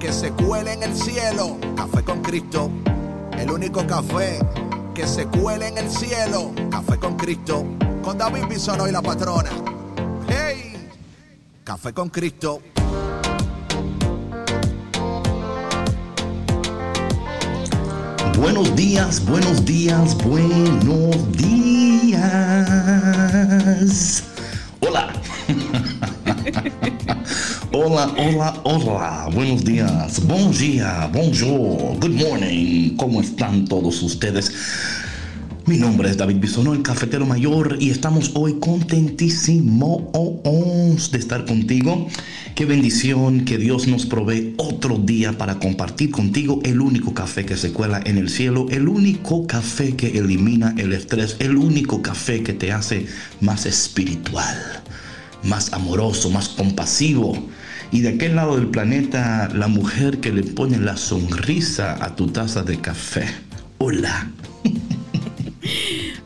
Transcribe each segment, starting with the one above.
que se cuele en el cielo. Café con Cristo, el único café que se cuele en el cielo. Café con Cristo, con David Bisono y la patrona. ¡Hey! Café con Cristo. Buenos días, buenos días, buenos días. Hola. Hola, hola, hola. Buenos días. Bom dia, bonjour, good morning. ¿Cómo están todos ustedes? Mi nombre es David Bisonó, el cafetero mayor, y estamos hoy contentísimos de estar contigo. Qué bendición que Dios nos provee otro día para compartir contigo el único café que se cuela en el cielo, el único café que elimina el estrés, el único café que te hace más espiritual, más amoroso, más compasivo y de aquel lado del planeta, la mujer que le pone la sonrisa a tu taza de café. Hola.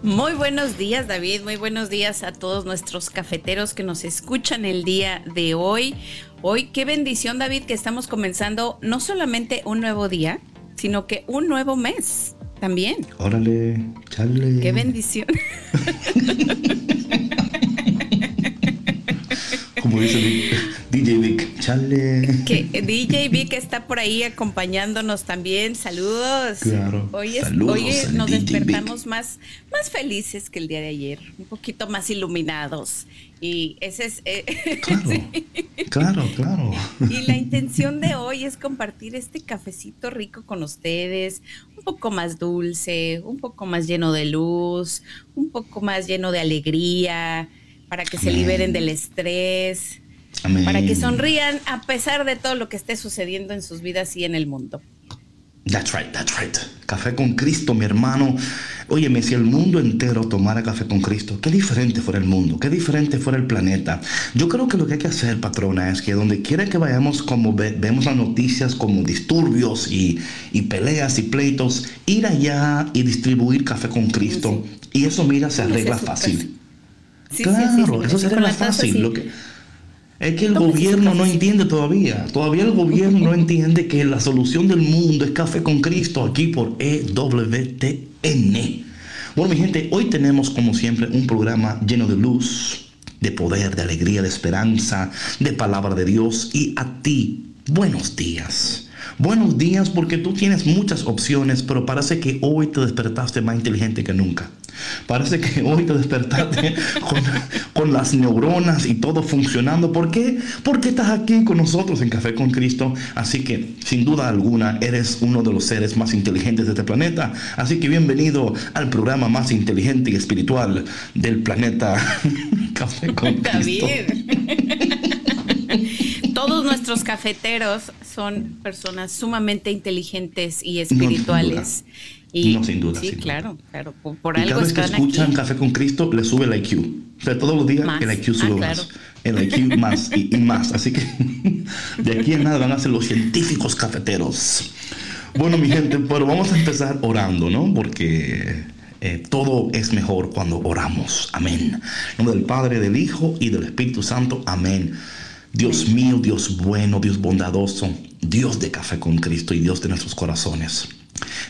Muy buenos días David, muy buenos días a todos nuestros cafeteros que nos escuchan el día de hoy. Hoy qué bendición David que estamos comenzando no solamente un nuevo día, sino que un nuevo mes también. Órale, chale. Qué bendición. Como dice DJ Vic, chale. Que DJ Vic está por ahí acompañándonos también. Saludos. Claro. Hoy, Saludos hoy nos DJ despertamos más, más felices que el día de ayer, un poquito más iluminados. Y ese es. eh, Claro, sí. claro, claro. Y la intención de hoy es compartir este cafecito rico con ustedes, un poco más dulce, un poco más lleno de luz, un poco más lleno de alegría, para que se Amén. liberen del estrés, Amén. para que sonrían a pesar de todo lo que esté sucediendo en sus vidas y en el mundo. That's right, that's right. Café con Cristo, mi hermano. Óyeme, si el mundo entero tomara café con Cristo, qué diferente fuera el mundo, qué diferente fuera el planeta. Yo creo que lo que hay que hacer, patrona, es que donde quiera que vayamos, como ve- vemos las noticias como disturbios y, y peleas y pleitos, ir allá y distribuir café con Cristo. Y eso, mira, se arregla fácil. Sí, claro, sí, eso sí, se con arregla la taza, fácil. Lo que, es que el su gobierno no entiende todavía. Todavía el gobierno no entiende que la solución del mundo es café con Cristo aquí por EWTN. Bueno, mi gente, hoy tenemos como siempre un programa lleno de luz, de poder, de alegría, de esperanza, de palabra de Dios y a ti, buenos días. Buenos días porque tú tienes muchas opciones, pero parece que hoy te despertaste más inteligente que nunca. Parece que hoy te despertaste con, con las neuronas y todo funcionando. ¿Por qué? Porque estás aquí con nosotros en Café con Cristo. Así que, sin duda alguna, eres uno de los seres más inteligentes de este planeta. Así que bienvenido al programa más inteligente y espiritual del planeta. Café con Cristo. David. Todos nuestros cafeteros son personas sumamente inteligentes y espirituales. Y, No, sin duda, Sí, sin duda. claro, claro. Por, por Y algo cada vez que escuchan aquí. Café con Cristo, le sube el IQ. O sea, todos los días Más. el IQ sube Ah, más. claro. El IQ más y, y más. Así que de aquí en nada van a ser los científicos cafeteros. Bueno, mi gente, pero vamos a empezar orando, ¿no? Porque eh, todo es mejor cuando oramos. Amén. En nombre del Padre, del Hijo y del Espíritu Santo. Amén. Dios mío, Dios bueno, Dios bondadoso, Dios de café con Cristo y Dios de nuestros corazones.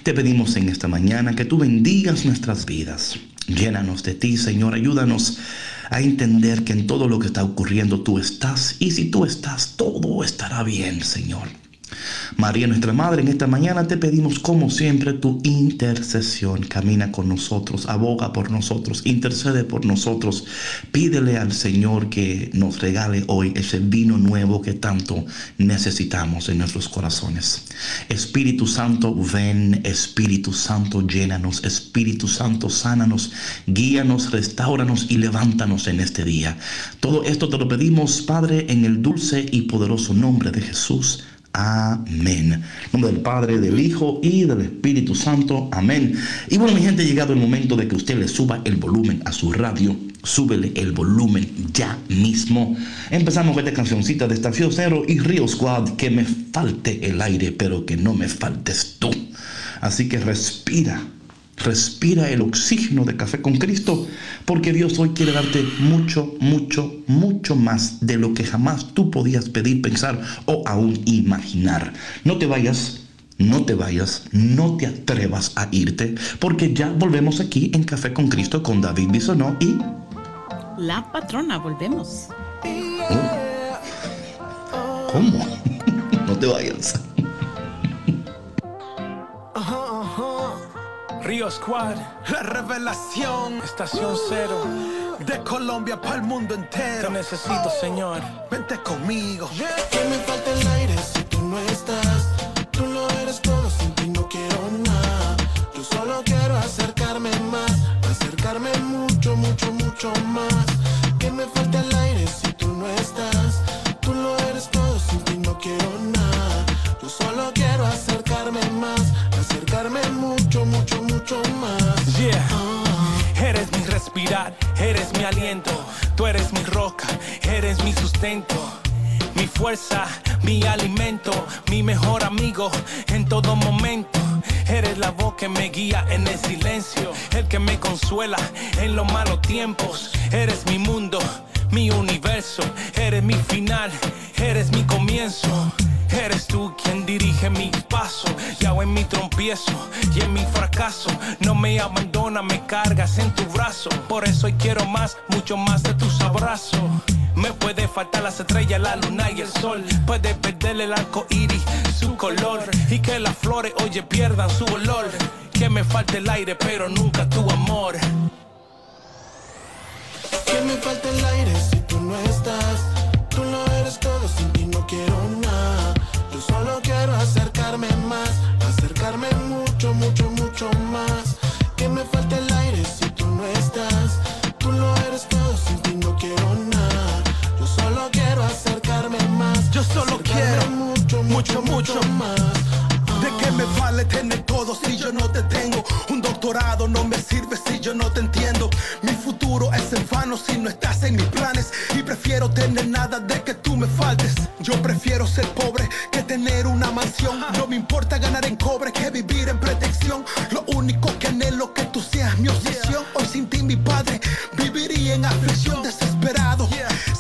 Te pedimos en esta mañana que tú bendigas nuestras vidas. Llénanos de ti, Señor. Ayúdanos a entender que en todo lo que está ocurriendo tú estás. Y si tú estás, todo estará bien, Señor. María, nuestra Madre, en esta mañana te pedimos como siempre tu intercesión. Camina con nosotros, aboga por nosotros, intercede por nosotros. Pídele al Señor que nos regale hoy ese vino nuevo que tanto necesitamos en nuestros corazones. Espíritu Santo, ven, Espíritu Santo, llénanos, Espíritu Santo, sánanos, guíanos, restauranos y levántanos en este día. Todo esto te lo pedimos, Padre, en el dulce y poderoso nombre de Jesús. Amén. En nombre del Padre, del Hijo y del Espíritu Santo. Amén. Y bueno, mi gente, ha llegado el momento de que usted le suba el volumen a su radio. Súbele el volumen ya mismo. Empezamos con esta cancioncita de Estación Cero y Río Squad. Que me falte el aire, pero que no me faltes tú. Así que respira Respira el oxígeno de café con Cristo, porque Dios hoy quiere darte mucho, mucho, mucho más de lo que jamás tú podías pedir, pensar o aún imaginar. No te vayas, no te vayas, no te atrevas a irte, porque ya volvemos aquí en Café con Cristo con David Bisonó y... La patrona, volvemos. Oh. ¿Cómo? no te vayas. Río Squad, la revelación, estación cero. De Colombia para el mundo entero. Te necesito, Señor. Vente conmigo. Que me falta el aire si tú no estás. Tú lo eres todo, sin ti no quiero nada. Yo solo quiero acercarme más, acercarme mucho, mucho, mucho más. Que me falta el aire si tú no estás. Eres mi respirar, eres mi aliento. Tú eres mi roca, eres mi sustento. Mi fuerza, mi alimento, mi mejor amigo en todo momento. Eres la voz que me guía en el silencio, el que me consuela en los malos tiempos. Eres mi mundo, mi universo, eres mi final, eres mi comienzo. Eres tú quien dirige mi paso, y hago en mi trompiezo y en mi fracaso. No me abandona, me cargas en tu brazo. Por eso quiero más, mucho más de tus abrazos. Me puede faltar las estrellas, la luna y el sol. Puede perder el arco iris, su color. Y que las flores, oye, pierdan su olor. Que me falte el aire, pero nunca tu amor. No estás. Tú lo eres todo, sin ti no quiero nada. Yo solo quiero acercarme más, acercarme mucho, mucho, mucho más. Que me falta el aire si tú no estás. Tú lo eres todo, sin ti no quiero nada. Yo solo quiero acercarme más. Yo solo quiero mucho, mucho, mucho, mucho más. ¿De qué me vale tener todo si yo no te tengo? Un doctorado no me sirve si yo no te entiendo. Mi futuro es en vano si no estás en mis planes. Y prefiero tener nada de que tú me faltes. Yo prefiero ser pobre que tener una mansión. No me importa ganar en cobre que vivir en protección. Lo único que anhelo que tú seas mi obsesión. Hoy sin ti, mi padre, viviría en aflicción, desesperado,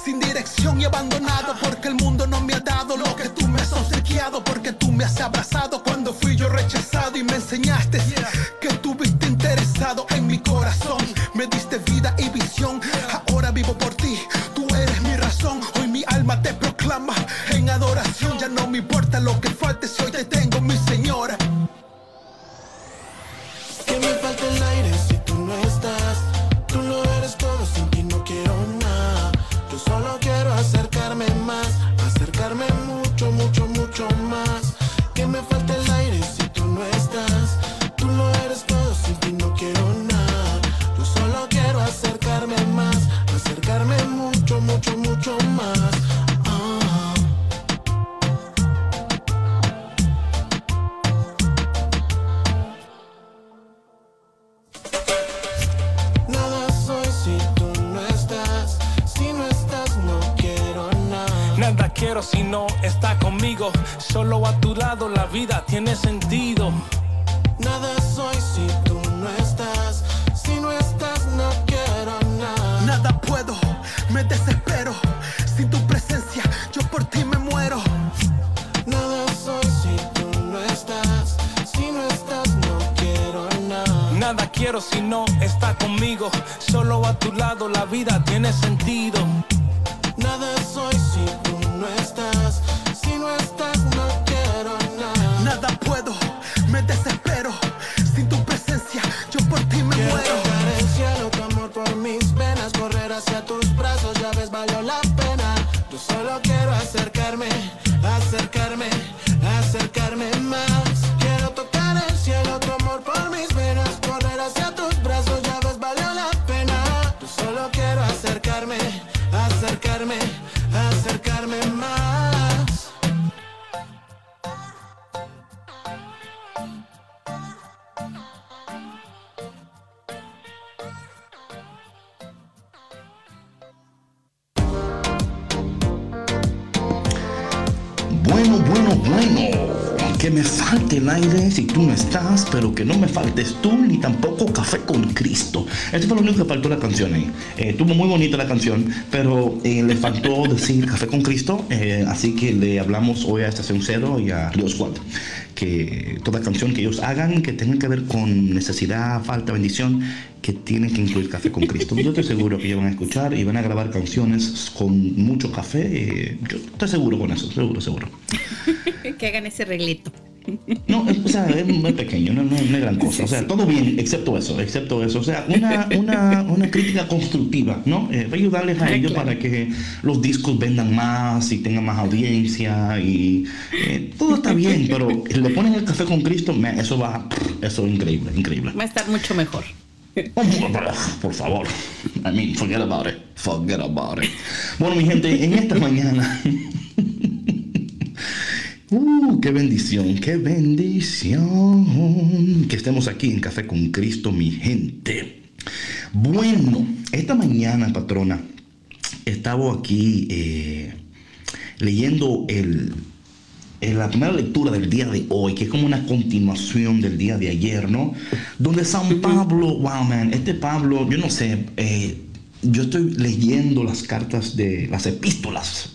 sin dirección y abandonado. Porque el mundo no me ha dado lo que tú me has obsequiado. Porque tú me has abrazado cuando fui yo rechazado y me enseñaste que estuviste interesado en mi corazón. Me diste vida y visión. Ahora vivo por ti. Tú eres mi razón. Hoy mi alma te proclama en adoración. Ya no me importa lo que falte si hoy te tengo, mi señora. Faltes tú, ni tampoco café con Cristo. Esto fue lo único que faltó la canción ahí. Eh, estuvo muy bonita la canción, pero eh, le faltó decir café con Cristo, eh, así que le hablamos hoy a Estación Cero y a Río Squad que toda canción que ellos hagan que tenga que ver con necesidad, falta, bendición, que tienen que incluir café con Cristo. Yo estoy seguro que ellos van a escuchar y van a grabar canciones con mucho café. Yo estoy seguro con eso, seguro, seguro. que hagan ese reglito. No, o sea, es muy pequeño, no, no, es gran cosa. O sea, todo bien, excepto eso, excepto eso. O sea, una, una, una crítica constructiva, ¿no? Eh, ayudarles a ellos para que los discos vendan más y tengan más audiencia y eh, todo está bien, pero le ponen el café con Cristo, eso va, eso es increíble, increíble. Va a estar mucho mejor. Por favor. I mean, forget about it. Forget about it. Bueno, mi gente, en esta mañana Uh, qué bendición, qué bendición que estemos aquí en Café con Cristo, mi gente. Bueno, esta mañana, patrona, estaba aquí eh, leyendo el, la primera lectura del día de hoy, que es como una continuación del día de ayer, ¿no? Donde San Pablo, wow, man, este Pablo, yo no sé, eh, yo estoy leyendo las cartas de las epístolas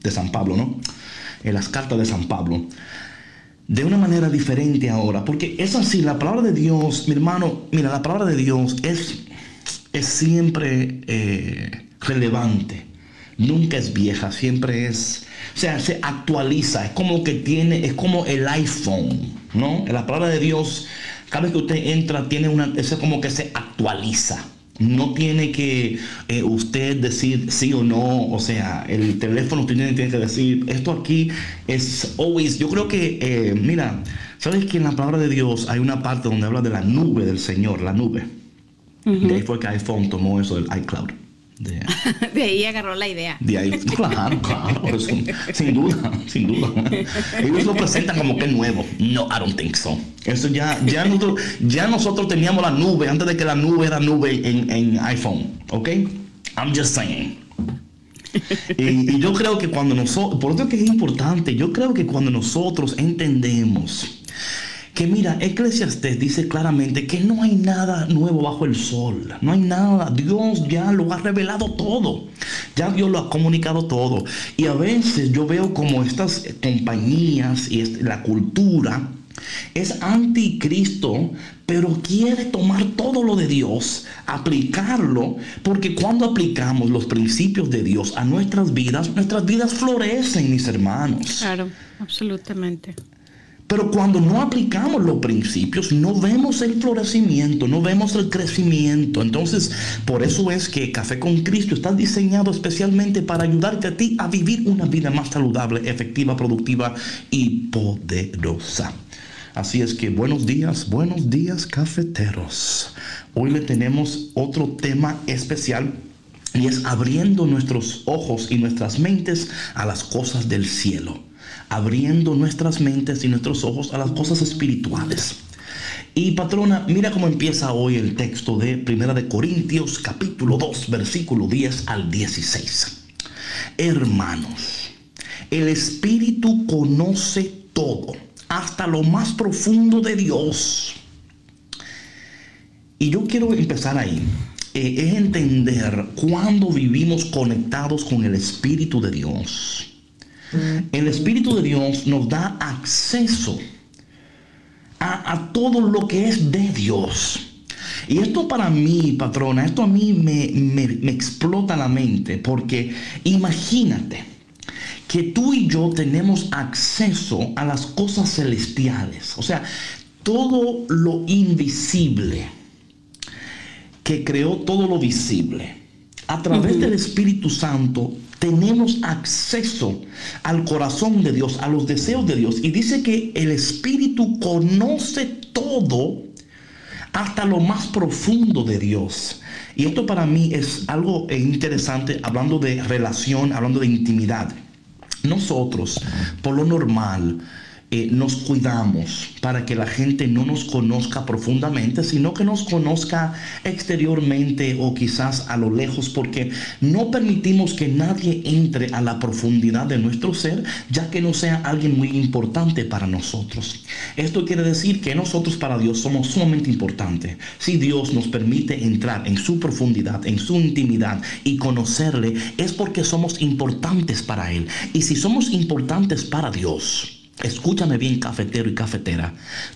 de San Pablo, ¿no? En las cartas de San Pablo de una manera diferente ahora, porque es así, la palabra de Dios, mi hermano, mira, la palabra de Dios es, es siempre eh, relevante, nunca es vieja, siempre es, o sea, se actualiza, es como que tiene, es como el iPhone, ¿no? La palabra de Dios, cada vez que usted entra, tiene una, es como que se actualiza. No tiene que eh, usted decir sí o no, o sea, el teléfono tiene, tiene que decir, esto aquí es always, yo creo que, eh, mira, ¿sabes que en la palabra de Dios hay una parte donde habla de la nube del Señor, la nube? De ahí fue que iPhone tomó eso del iCloud. De, ahí agarró la idea. De ahí, claro, claro, sin duda, sin duda. Ellos lo presentan como que es nuevo. No, I don't think so. Eso ya, ya nosotros, ya nosotros teníamos la nube antes de que la nube era nube en, en iPhone, ¿ok? I'm just saying. Y, y, yo creo que cuando nosotros, por eso que es importante, yo creo que cuando nosotros entendemos que mira, Eclesiastes dice claramente que no hay nada nuevo bajo el sol, no hay nada, Dios ya lo ha revelado todo, ya Dios lo ha comunicado todo. Y a veces yo veo como estas compañías y la cultura es anticristo, pero quiere tomar todo lo de Dios, aplicarlo, porque cuando aplicamos los principios de Dios a nuestras vidas, nuestras vidas florecen, mis hermanos. Claro, absolutamente. Pero cuando no aplicamos los principios, no vemos el florecimiento, no vemos el crecimiento. Entonces, por eso es que Café con Cristo está diseñado especialmente para ayudarte a ti a vivir una vida más saludable, efectiva, productiva y poderosa. Así es que buenos días, buenos días cafeteros. Hoy le tenemos otro tema especial y es abriendo nuestros ojos y nuestras mentes a las cosas del cielo abriendo nuestras mentes y nuestros ojos a las cosas espirituales. Y patrona, mira cómo empieza hoy el texto de Primera de Corintios capítulo 2, versículo 10 al 16. Hermanos, el Espíritu conoce todo, hasta lo más profundo de Dios. Y yo quiero empezar ahí. Eh, es entender cuando vivimos conectados con el Espíritu de Dios el Espíritu de Dios nos da acceso a, todo lo que es de Dios. Y esto para mí, patrona, esto a mí me, me, explota la mente, porque imagínate que tú y yo tenemos acceso a las cosas celestiales, o sea, todo lo invisible que creó todo lo visible. A través del Espíritu Santo tenemos acceso al corazón de Dios, a los deseos de Dios. Y dice que el Espíritu conoce todo hasta lo más profundo de Dios. Y esto para mí es algo interesante hablando de relación, hablando de intimidad. Nosotros, por lo normal, eh, nos cuidamos para que la gente no nos conozca profundamente, sino que nos conozca exteriormente o quizás a lo lejos, porque no permitimos que nadie entre a la profundidad de nuestro ser, ya que no sea alguien muy importante para nosotros. Esto quiere decir que nosotros para Dios somos sumamente importantes. Si Dios nos permite entrar en su profundidad, en su intimidad y conocerle, es porque somos importantes para Él. Y si somos importantes para Dios, Escúchame bien, cafetero y cafetera.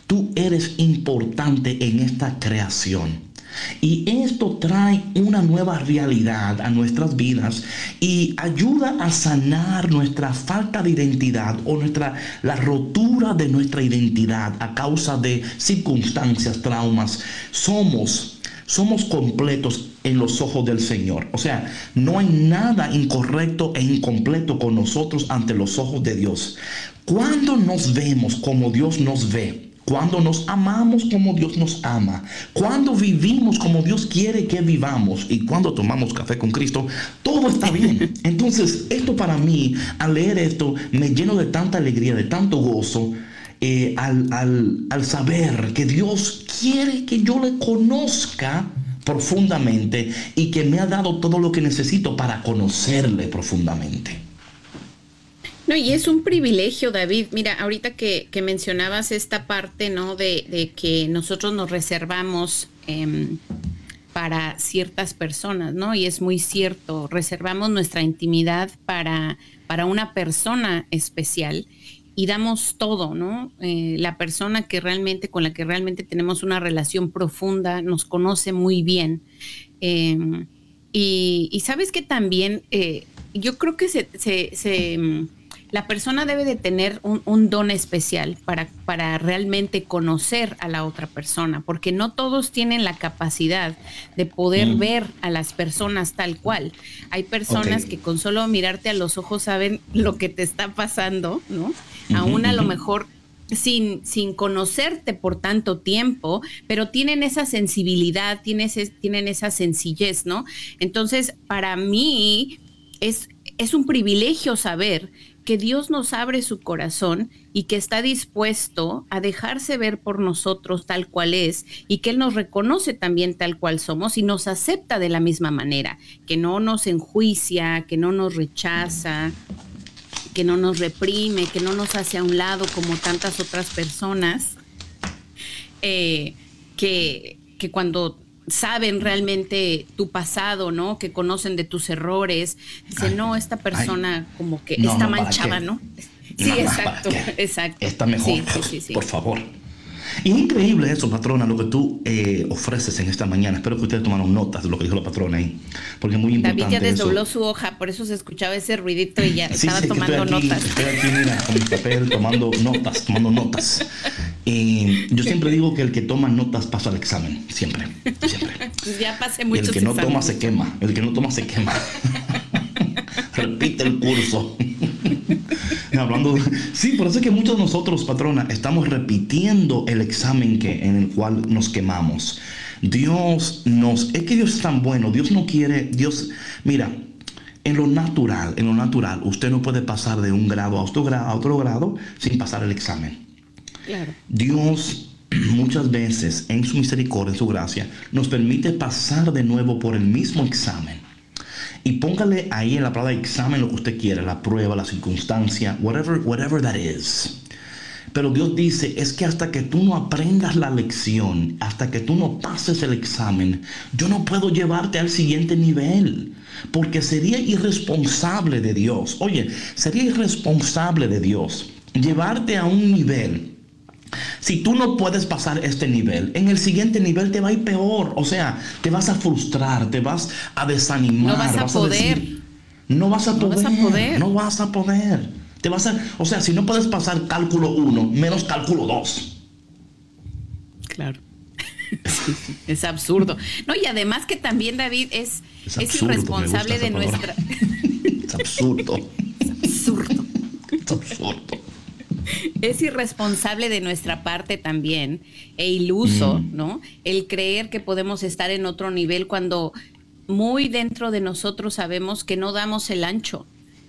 Tú eres importante en esta creación. Y esto trae una nueva realidad a nuestras vidas y ayuda a sanar nuestra falta de identidad o nuestra la rotura de nuestra identidad a causa de circunstancias, traumas. Somos somos completos en los ojos del Señor. O sea, no hay nada incorrecto e incompleto con nosotros ante los ojos de Dios. Cuando nos vemos como Dios nos ve, cuando nos amamos como Dios nos ama, cuando vivimos como Dios quiere que vivamos y cuando tomamos café con Cristo, todo está bien. Entonces, esto para mí, al leer esto, me lleno de tanta alegría, de tanto gozo, eh, al, al saber que Dios quiere que yo le conozca profundamente y que me ha dado todo lo que necesito para conocerle profundamente. No, y es un privilegio, David. Mira, ahorita que, mencionabas esta parte, ¿no? De, que nosotros nos reservamos em, para ciertas personas, ¿no? Y es muy cierto, reservamos nuestra intimidad para, para una persona especial y damos todo, ¿no? Eh, la persona que realmente, con la que realmente tenemos una relación profunda, nos conoce muy bien. Em, y, sabes que también, eh, yo creo que se, se la persona debe de tener un, don especial para, para, realmente conocer a la otra persona, porque no todos tienen la capacidad de poder mm. ver a las personas tal cual. Hay personas que con solo mirarte a los ojos saben lo que te está pasando, ¿no? Aún a lo mejor sin, sin conocerte por tanto tiempo, pero tienen esa sensibilidad, tienen, tienen esa sencillez, ¿no? Entonces, para mí es, es un privilegio saber que Dios nos abre su corazón y que está dispuesto a dejarse ver por nosotros tal cual es y que Él nos reconoce también tal cual somos y nos acepta de la misma manera, que no nos enjuicia, que no nos rechaza, que no nos reprime, que no nos hace a un lado como tantas otras personas, eh, que, que cuando saben realmente tu pasado, ¿no? Que conocen de tus errores. Dice, no, esta persona como que está manchada, ¿no? Sí, exacto, exacto. Está mejor, por favor. Y es increíble eso, patrona, lo que tú eh, ofreces en esta mañana. Espero que ustedes tomaron notas de lo que dijo la patrona ahí, porque es muy importante. David ya desdobló su hoja, por eso se escuchaba ese ruidito y ya estaba tomando notas. Estoy aquí, mira, con mi papel, tomando notas, tomando notas. Y yo siempre digo que el que toma notas pasa al examen, siempre, siempre. Pues ya pasé muchos El que no toma se quema, el que no toma se quema. Repite el curso. Hablando, sí, por eso es que muchos de nosotros, patrona, estamos repitiendo el examen que, en el cual nos quemamos. Dios nos, es que Dios es tan bueno, Dios no quiere, Dios, mira, en lo natural, en lo natural, usted no puede pasar de un grado a otro grado, a otro grado sin pasar el examen. Claro. Dios muchas veces en su misericordia, en su gracia, nos permite pasar de nuevo por el mismo examen y póngale ahí en la palabra examen lo que usted quiera, la prueba, la circunstancia, whatever, whatever that is. Pero Dios dice, es que hasta que tú no aprendas la lección, hasta que tú no pases el examen, yo no puedo llevarte al siguiente nivel. Porque sería irresponsable de Dios. Oye, sería irresponsable de Dios llevarte a un nivel si tú no puedes pasar este nivel, en el siguiente nivel te va a ir peor. O sea, te vas a frustrar, te vas a desanimar. No vas a poder. no vas a poder. No vas a poder. Te vas a, o sea, si no puedes pasar cálculo 1, menos cálculo 2. Claro. es absurdo. No, y además que también David es, es, irresponsable de nuestra. es absurdo. Es absurdo. Es absurdo es irresponsable de nuestra parte también e iluso, mm. ¿no? El creer que podemos estar en otro nivel cuando muy dentro de nosotros sabemos que no damos el ancho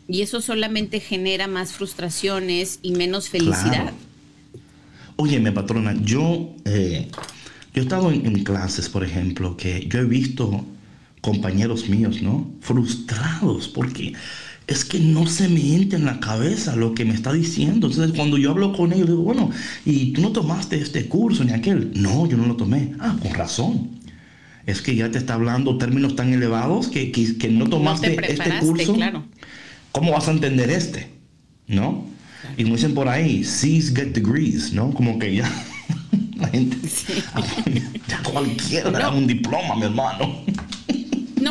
y eso solamente genera más frustraciones y menos felicidad. Óyeme, patrona, yo, eh, yo he estado en, en clases, por ejemplo, que yo he visto compañeros míos, ¿no? Frustrados porque es que no se me entra en la cabeza lo que me está diciendo. Entonces, cuando yo hablo con ellos, digo, bueno, ¿y tú no tomaste este curso ni aquel? No, yo no lo tomé. Ah, con razón. Es que ya te está hablando términos tan elevados que, que, no tomaste este curso. Claro. ¿Cómo vas a entender este? ¿No? Y como dicen por ahí, C's get degrees, ¿no? Como que ya la gente, ya cualquiera da un diploma, mi hermano.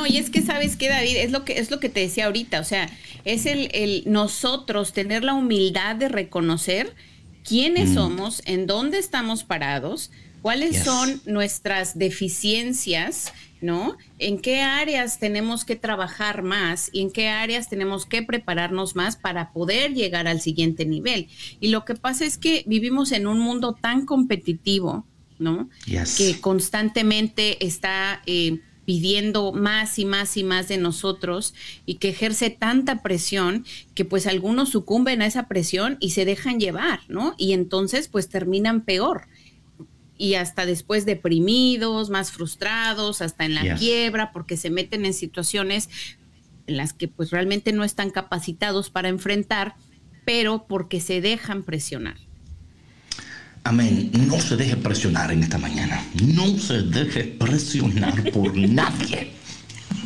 No, y es que sabes que David, es lo que es lo que te decía ahorita, o sea, es el, el nosotros tener la humildad de reconocer quiénes mm. somos, en dónde estamos parados, cuáles son nuestras deficiencias, ¿no? En qué áreas tenemos que trabajar más y en qué áreas tenemos que prepararnos más para poder llegar al siguiente nivel. Y lo que pasa es que vivimos en un mundo tan competitivo, ¿no? Que constantemente está eh, pidiendo más y más y más de nosotros y que ejerce tanta presión que pues algunos sucumben a esa presión y se dejan llevar, ¿no? Y entonces pues terminan peor y hasta después deprimidos, más frustrados, hasta en la quiebra porque se meten en situaciones en las que pues realmente no están capacitados para enfrentar, pero porque se dejan presionar. Amén. No se deje presionar en esta mañana. No se deje presionar por nadie.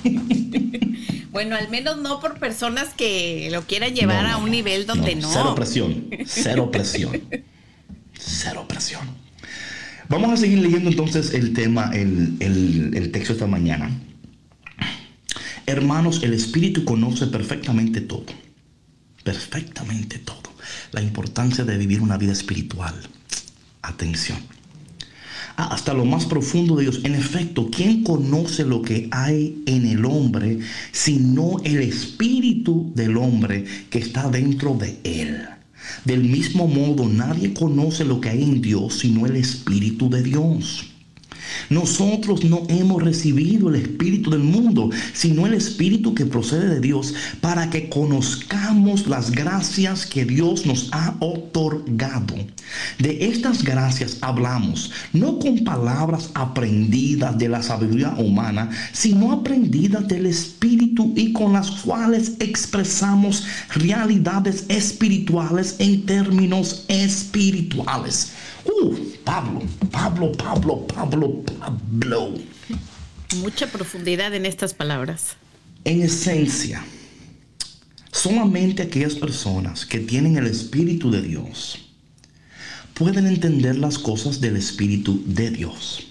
Bueno, al menos no por personas que lo quieran llevar a un nivel donde no. Cero presión. Cero presión. Cero presión. Vamos a seguir leyendo entonces el tema, el, el texto esta mañana. Hermanos, el Espíritu conoce perfectamente todo. Perfectamente todo. La importancia de vivir una vida espiritual atención. Ah, hasta lo más profundo de Dios. En efecto, ¿quién conoce lo que hay en el hombre sino el espíritu del hombre que está dentro de él? Del mismo modo, nadie conoce lo que hay en Dios sino el espíritu de Dios. Nosotros no hemos recibido el Espíritu del mundo, sino el Espíritu que procede de Dios, para que conozcamos las gracias que Dios nos ha otorgado. De estas gracias hablamos, no con palabras aprendidas de la sabiduría humana, sino aprendidas del Espíritu y con las cuales expresamos realidades espirituales en términos espirituales. Uh, Pablo, Pablo, Pablo, Pablo, Pablo. Mucha profundidad en estas palabras. En esencia, solamente aquellas personas que tienen el Espíritu de Dios pueden entender las cosas del Espíritu de Dios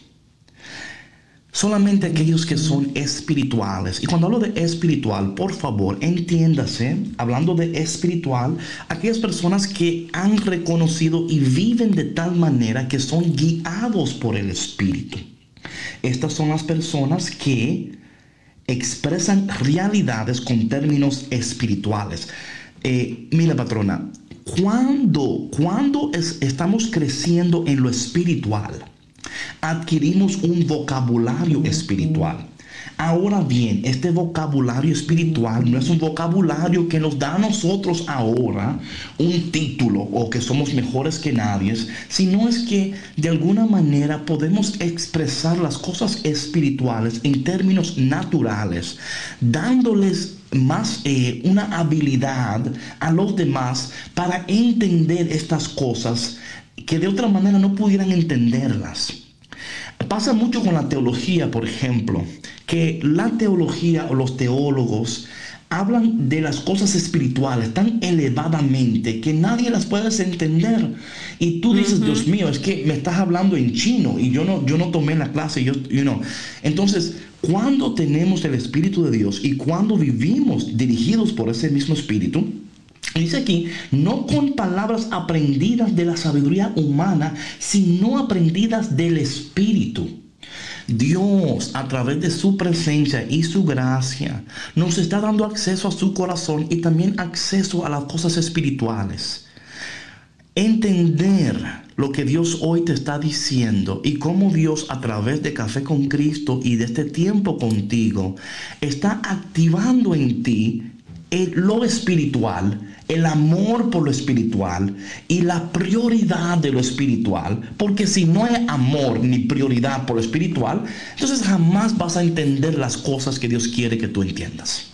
solamente aquellos que son espirituales. Y cuando hablo de espiritual, por favor, entiéndase, hablando de espiritual, aquellas personas que han reconocido y viven de tal manera que son guiados por el Espíritu. Estas son las personas que expresan realidades con términos espirituales. Eh, mira, patrona, cuando, cuando estamos creciendo en lo espiritual, adquirimos un vocabulario espiritual. Ahora bien, este vocabulario espiritual no es un vocabulario que nos da a nosotros ahora un título o que somos mejores que nadie, sino es que de alguna manera podemos expresar las cosas espirituales en términos naturales, dándoles más eh, una habilidad a los demás para entender estas cosas que de otra manera no pudieran entenderlas. Pasa mucho con la teología, por ejemplo, que la teología o los teólogos hablan de las cosas espirituales tan elevadamente que nadie las puede entender. Y tú dices, Dios mío, es que me estás hablando en chino y yo no, yo no tomé la clase, yo, you know. Entonces, cuando tenemos el Espíritu de Dios y cuando vivimos dirigidos por ese mismo Espíritu, Dice aquí, no con palabras aprendidas de la sabiduría humana, sino aprendidas del Espíritu. Dios, a través de su presencia y su gracia, nos está dando acceso a su corazón y también acceso a las cosas espirituales. Entender lo que Dios hoy te está diciendo y cómo Dios a través de Café con Cristo y de este tiempo contigo está activando en ti lo espiritual el amor por lo espiritual y la prioridad de lo espiritual, porque si no hay amor ni prioridad por lo espiritual, entonces jamás vas a entender las cosas que Dios quiere que tú entiendas.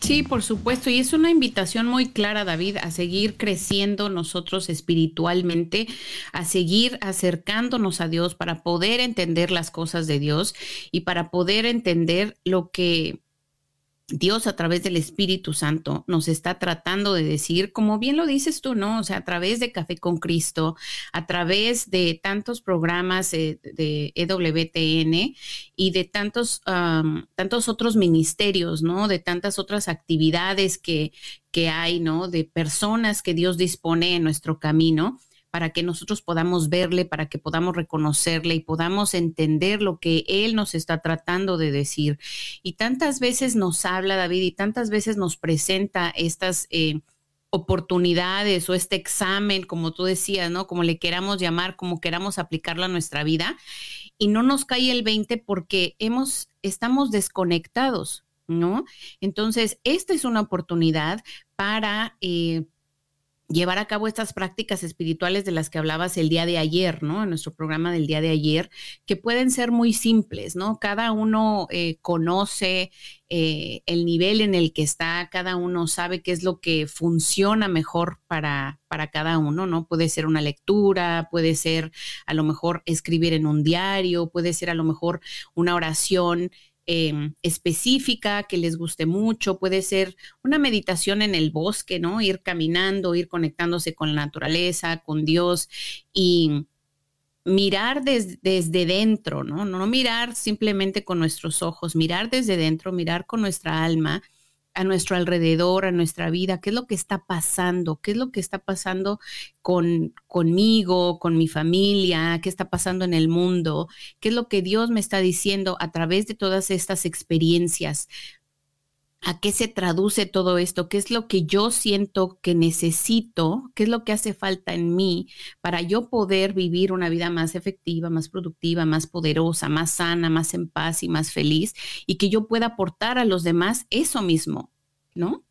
Sí, por supuesto. Y es una invitación muy clara, David, a seguir creciendo nosotros espiritualmente, a seguir acercándonos a Dios para poder entender las cosas de Dios y para poder entender lo que Dios a través del Espíritu Santo nos está tratando de decir, como bien lo dices tú, ¿no? O sea, a través de Café con Cristo, a través de tantos programas de, EWTN y de tantos, tantos otros ministerios, ¿no? De tantas otras actividades que, que hay, ¿no? De personas que Dios dispone en nuestro camino para que nosotros podamos verle, para que podamos reconocerle y podamos entender lo que Él nos está tratando de decir. Y tantas veces nos habla David y tantas veces nos presenta estas... Eh, oportunidades o este examen, como tú decías, ¿no? Como le queramos llamar, como queramos aplicarlo a nuestra vida, y no nos cae el 20 porque hemos, estamos desconectados, ¿no? Entonces, esta es una oportunidad para eh, llevar a cabo estas prácticas espirituales de las que hablabas el día de ayer, ¿no? En nuestro programa del día de ayer, que pueden ser muy simples, ¿no? Cada uno eh, conoce eh, el nivel en el que está, cada uno sabe qué es lo que funciona mejor para, para cada uno, ¿no? Puede ser una lectura, puede ser a lo mejor escribir en un diario, puede ser a lo mejor una oración Em, específica que les guste mucho, puede ser una meditación en el bosque, ¿no? Ir caminando, ir conectándose con la naturaleza, con Dios y mirar desde dentro, ¿no? No mirar simplemente con nuestros ojos, mirar desde dentro, mirar con nuestra alma a nuestro alrededor, a nuestra vida, qué es lo que está pasando, qué es lo que está pasando con conmigo, con mi familia, qué está pasando en el mundo, qué es lo que Dios me está diciendo a través de todas estas experiencias. ¿A qué se traduce todo esto? ¿Qué es lo que yo siento que necesito? ¿Qué es lo que hace falta en mí para yo poder vivir una vida más efectiva, más productiva, más poderosa, más sana, más en paz y más feliz? Y que yo pueda aportar a los demás eso mismo, ¿no?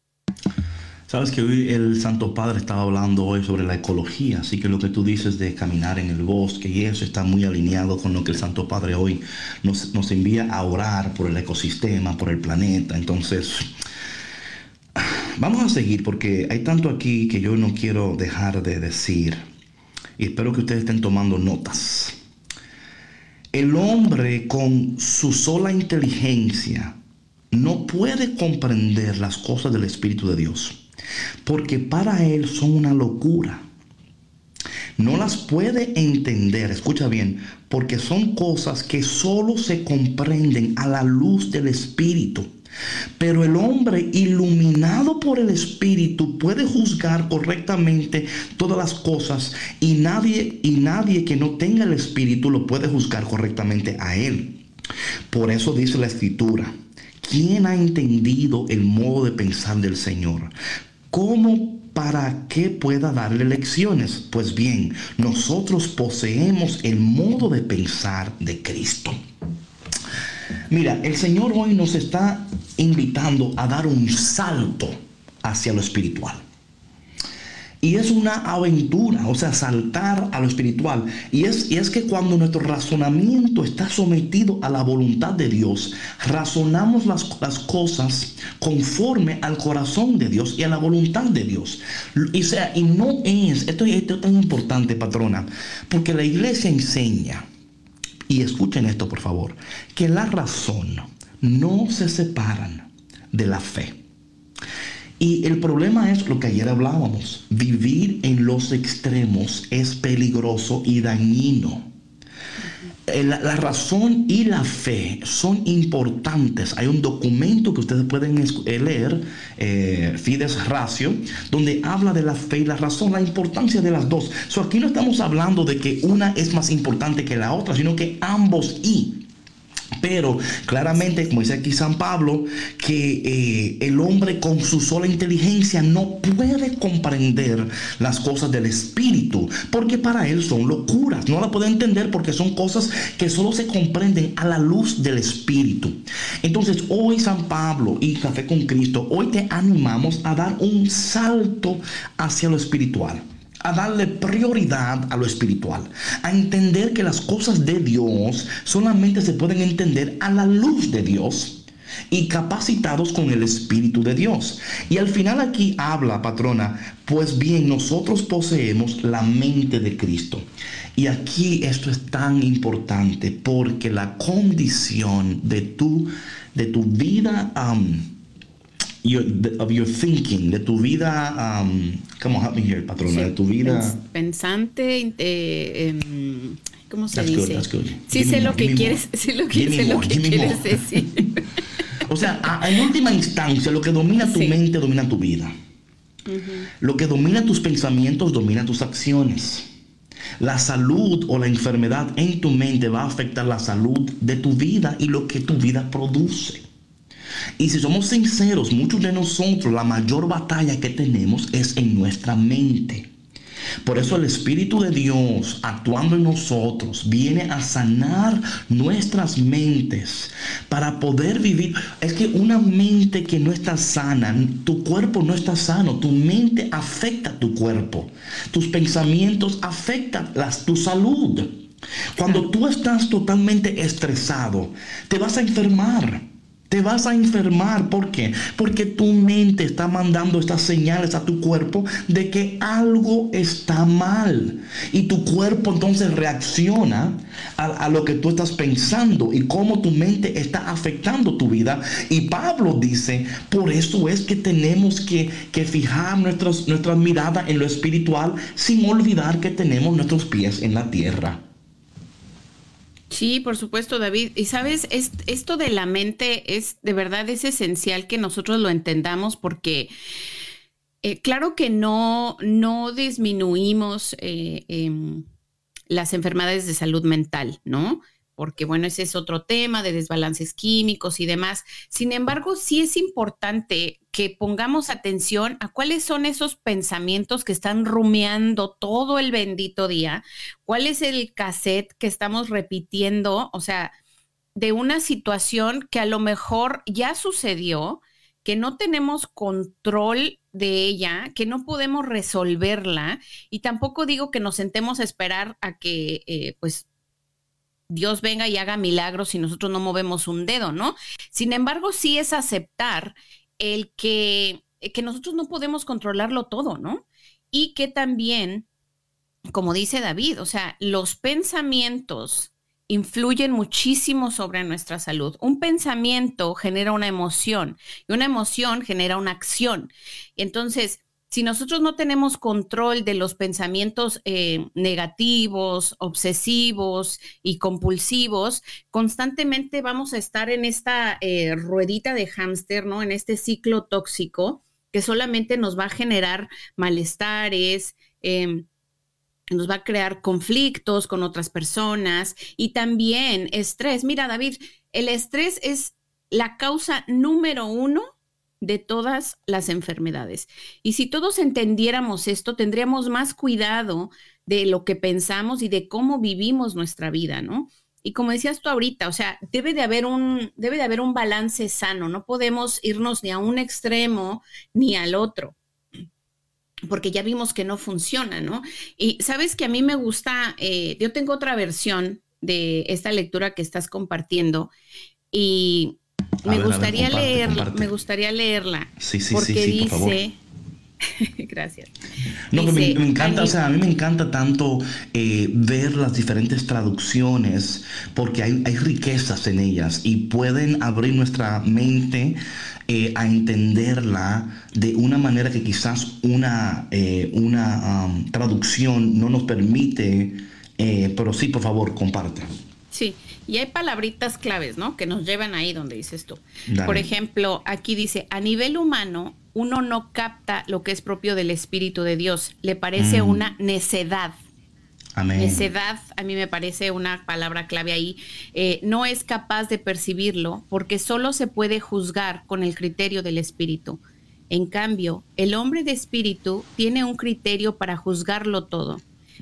Sabes que hoy el Santo Padre estaba hablando hoy sobre la ecología, así que lo que tú dices de caminar en el bosque y eso está muy alineado con lo que el Santo Padre hoy nos, nos envía a orar por el ecosistema, por el planeta. Entonces, vamos a seguir porque hay tanto aquí que yo no quiero dejar de decir y espero que ustedes estén tomando notas. El hombre con su sola inteligencia no puede comprender las cosas del Espíritu de Dios porque para él son una locura. No las puede entender, escucha bien, porque son cosas que solo se comprenden a la luz del Espíritu. Pero el hombre iluminado por el Espíritu puede juzgar correctamente todas las cosas y nadie y nadie que no tenga el Espíritu lo puede juzgar correctamente a él. Por eso dice la Escritura, ¿quién ha entendido el modo de pensar del Señor? ¿Cómo para que pueda darle lecciones? Pues bien, nosotros poseemos el modo de pensar de Cristo. Mira, el Señor hoy nos está invitando a dar un salto hacia lo espiritual. Y es una aventura, o sea, saltar a lo espiritual. Y es, y es que cuando nuestro razonamiento está sometido a la voluntad de Dios, razonamos las, las cosas conforme al corazón de Dios y a la voluntad de Dios. Y, sea, y no es, esto, esto es tan importante, patrona, porque la iglesia enseña, y escuchen esto por favor, que la razón no se separan de la fe. Y el problema es lo que ayer hablábamos. Vivir en los extremos es peligroso y dañino. Eh, la, razón y la fe son importantes. Hay un documento que ustedes pueden eh, leer, eh, Fides Ratio, donde habla de la fe y la razón, la importancia de las dos. Aquí no estamos hablando de que una es más importante que la otra, sino que ambos y Pero claramente, como dice aquí San Pablo, que eh, el hombre con su sola inteligencia no puede comprender las cosas del Espíritu, porque para él son locuras. No la puede entender porque son cosas que solo se comprenden a la luz del Espíritu. Entonces, hoy San Pablo y Café con Cristo, hoy te animamos a dar un salto hacia lo espiritual a darle prioridad a lo espiritual, a entender que las cosas de Dios solamente se pueden entender a la luz de Dios y capacitados con el Espíritu de Dios. Y al final aquí habla, patrona, pues bien, nosotros poseemos la mente de Cristo. Y aquí esto es tan importante porque la condición de tu, de tu vida... of your thinking, de tu vida, um, come on, help me here, patrona, de tu vida. Pensante, eh, em, ¿cómo se dice? Sí, sé lo que quieres, sí lo que, sé lo que quieres decir. o sea, en última instancia, lo que domina tu mente domina tu vida. Lo que domina tus pensamientos domina tus acciones. La salud o la enfermedad en tu mente va a afectar la salud de tu vida y lo que tu vida produce. Y si somos sinceros, muchos de nosotros la mayor batalla que tenemos es en nuestra mente. Por eso el Espíritu de Dios actuando en nosotros viene a sanar nuestras mentes para poder vivir. Es que una mente que no está sana, tu cuerpo no está sano, tu mente afecta tu cuerpo, tus pensamientos afectan tu salud. Cuando tú estás totalmente estresado, te vas a enfermar. Te vas a enfermar. ¿Por qué? Porque tu mente está mandando estas señales a tu cuerpo de que algo está mal. Y tu cuerpo entonces reacciona a, lo que tú estás pensando y cómo tu mente está afectando tu vida. Y Pablo dice, por eso es que tenemos que, fijar nuestras, nuestra mirada en lo espiritual sin olvidar que tenemos nuestros pies en la tierra. Sí, por supuesto, David. Y sabes, esto de la mente es de verdad es esencial que nosotros lo entendamos porque eh, claro que no, no disminuimos eh, em, las enfermedades de salud mental, ¿no? porque bueno, ese es otro tema de desbalances químicos y demás. Sin embargo, sí es importante que pongamos atención a cuáles son esos pensamientos que están rumiando todo el bendito día, cuál es el cassette que estamos repitiendo, o sea, de una situación que a lo mejor ya sucedió, que no tenemos control de ella, que no podemos resolverla y tampoco digo que nos sentemos a esperar a que eh, pues Dios venga y haga milagros si nosotros no movemos un dedo, ¿no? Sin embargo, sí es aceptar el que, que nosotros no podemos controlarlo todo, ¿no? Y que también, como dice David, o sea, los pensamientos influyen muchísimo sobre nuestra salud. Un pensamiento genera una emoción y una emoción genera una acción. Entonces, si nosotros no tenemos control de los pensamientos eh, negativos, obsesivos y compulsivos, constantemente vamos a estar en esta eh, ruedita de hámster, ¿no? En este ciclo tóxico que solamente nos va a generar malestares, em, nos va a crear conflictos con otras personas y también estrés. Mira, David, el estrés es la causa número uno de todas las enfermedades. Y si todos entendiéramos esto, tendríamos más cuidado de lo que pensamos y de cómo vivimos nuestra vida, ¿no? Y como decías tú ahorita, o sea, debe de haber un debe de haber un balance sano, no podemos irnos ni a un extremo ni al otro. Porque ya vimos que no funciona, ¿no? Y sabes que a mí me gusta, eh, yo tengo otra versión de esta lectura que estás compartiendo y me gustaría leer, me gustaría leerla. Sí, sí, porque sí, dice. Gracias. No, me, encanta, o sea, a mí me encanta tanto eh, ver las diferentes traducciones porque hay, riquezas en ellas y pueden abrir nuestra mente eh, a entenderla de una manera que quizás una, eh, una um, traducción no nos permite, pero sí, por favor, comparte. Sí, y hay palabritas claves, ¿no? Que nos llevan ahí donde dices tú. Por ejemplo, aquí dice, a nivel humano, uno no capta lo que es propio del Espíritu de Dios. Le parece mm. una necedad. Necedad, a mí me parece una palabra clave ahí. Eh, no es capaz de percibirlo porque solo se puede juzgar con el criterio del espíritu. En cambio, el hombre de espíritu tiene un criterio para juzgarlo todo,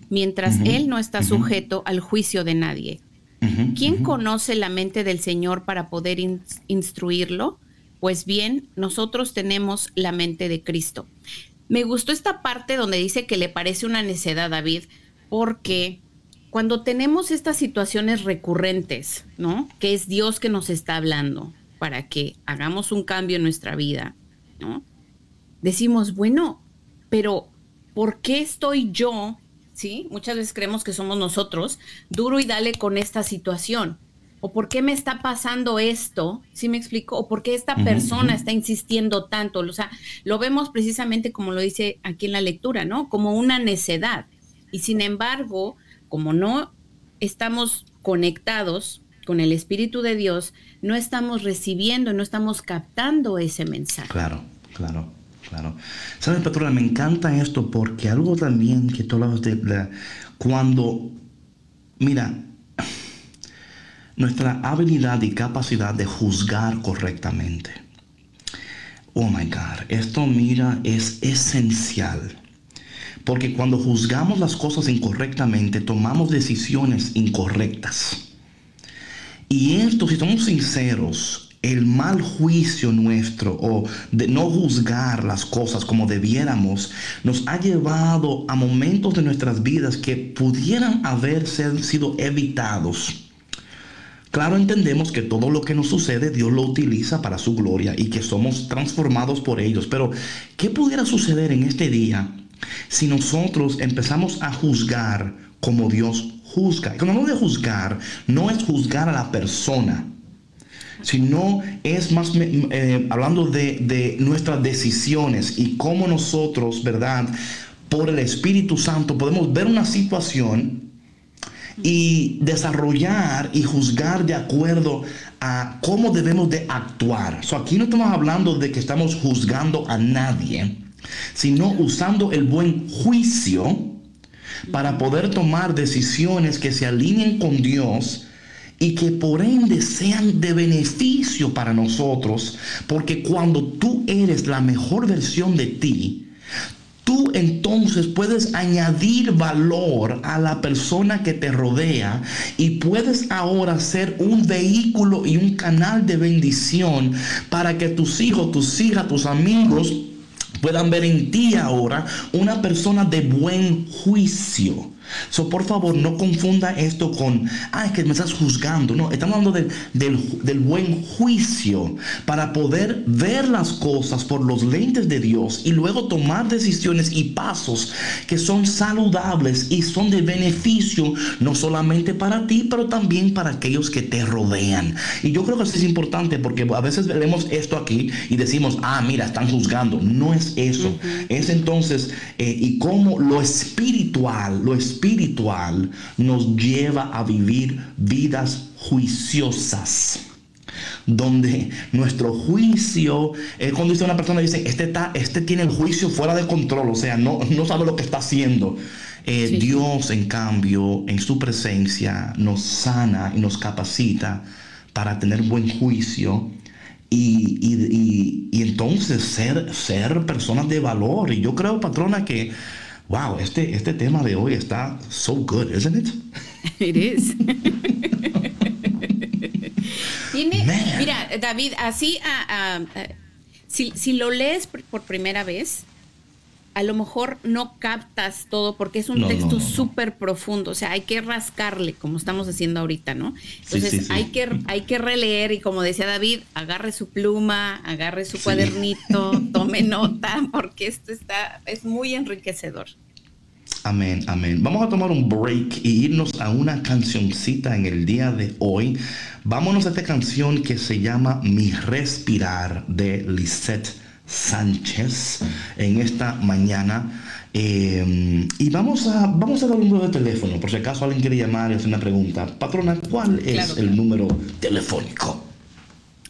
mientras él no está sujeto al juicio de nadie. ¿Quién conoce la mente del Señor para poder instruirlo? Pues bien, nosotros tenemos la mente de Cristo. Me gustó esta parte donde dice que le parece una necedad, David, porque cuando tenemos estas situaciones recurrentes, ¿no? Que es Dios que nos está hablando para que hagamos un cambio en nuestra vida, ¿no? Decimos, bueno, pero ¿por qué estoy yo ¿sí? Muchas veces creemos que somos nosotros, duro y dale con esta situación. ¿O por qué me está pasando esto? ¿Sí me explico? ¿O por qué esta persona está insistiendo tanto? O sea, lo vemos precisamente como lo dice aquí en la lectura, ¿no? Como una necedad. Y sin embargo, como no estamos conectados con el Espíritu de Dios, no estamos recibiendo, no estamos captando ese mensaje. Claro, claro. Claro. ¿Sabes, patrona? Me encanta esto porque algo también que tú hablabas de cuando, mira, nuestra habilidad y capacidad de juzgar correctamente. Oh my God, esto mira es esencial. Porque cuando juzgamos las cosas incorrectamente, tomamos decisiones incorrectas. Y esto, si somos sinceros, el mal juicio nuestro o de no juzgar las cosas como debiéramos nos ha llevado a momentos de nuestras vidas que pudieran haber sido evitados. Claro, entendemos que todo lo que nos sucede Dios lo utiliza para su gloria y que somos transformados por ellos. Pero, ¿qué pudiera suceder en este día si nosotros empezamos a juzgar como Dios juzga? Cuando hablo de juzgar, no es juzgar a la persona sino es más eh, hablando de, nuestras decisiones y cómo nosotros, ¿verdad? Por el Espíritu Santo podemos ver una situación y desarrollar y juzgar de acuerdo a cómo debemos de actuar. So, aquí no estamos hablando de que estamos juzgando a nadie, sino usando el buen juicio para poder tomar decisiones que se alineen con Dios y que por ende sean de beneficio para nosotros, porque cuando tú eres la mejor versión de ti, tú entonces puedes añadir valor a la persona que te rodea y puedes ahora ser un vehículo y un canal de bendición para que tus hijos, tus hijas, tus amigos puedan ver en ti ahora una persona de buen juicio So, por favor, no confunda esto con, ah, es que me estás juzgando. No, estamos hablando del, buen juicio para poder ver las cosas por los lentes de Dios y luego tomar decisiones y pasos que son saludables y son de beneficio no solamente para ti, pero también para aquellos que te rodean. Y yo creo que eso es importante porque a veces veremos esto aquí y decimos, ah, mira, están juzgando. No es eso. Es entonces, eh, y cómo lo espiritual, lo espiritual, espiritual nos lleva a vivir vidas juiciosas donde nuestro juicio, es cuando dice una persona, dice, este, está, este tiene el juicio fuera de control, o sea, no, no sabe lo que está haciendo. Eh, Dios, en cambio, en su presencia, nos sana y nos capacita para tener buen juicio y, y, y, y entonces ser, ser personas de valor. Y yo creo, patrona, que wow, este, este tema de hoy está so good, isn't it? It is. mira, David, así, si, si, lo lees por primera vez, a lo mejor no captas todo porque es un texto súper profundo, o sea, hay que rascarle como estamos haciendo ahorita, ¿no? Entonces Hay, que, hay que releer y como decía David, agarre su pluma, agarre su cuadernito, tome nota, porque esto está, es muy enriquecedor. Amén, amén. Vamos a tomar un break y irnos a una cancioncita en el día de hoy. Vámonos a esta canción que se llama Mi Respirar de Lisette Sánchez en esta mañana. Eh, y vamos a, vamos a dar un número de teléfono, por si acaso alguien quiere llamar y hacer una pregunta. Patrona, ¿cuál es el número telefónico?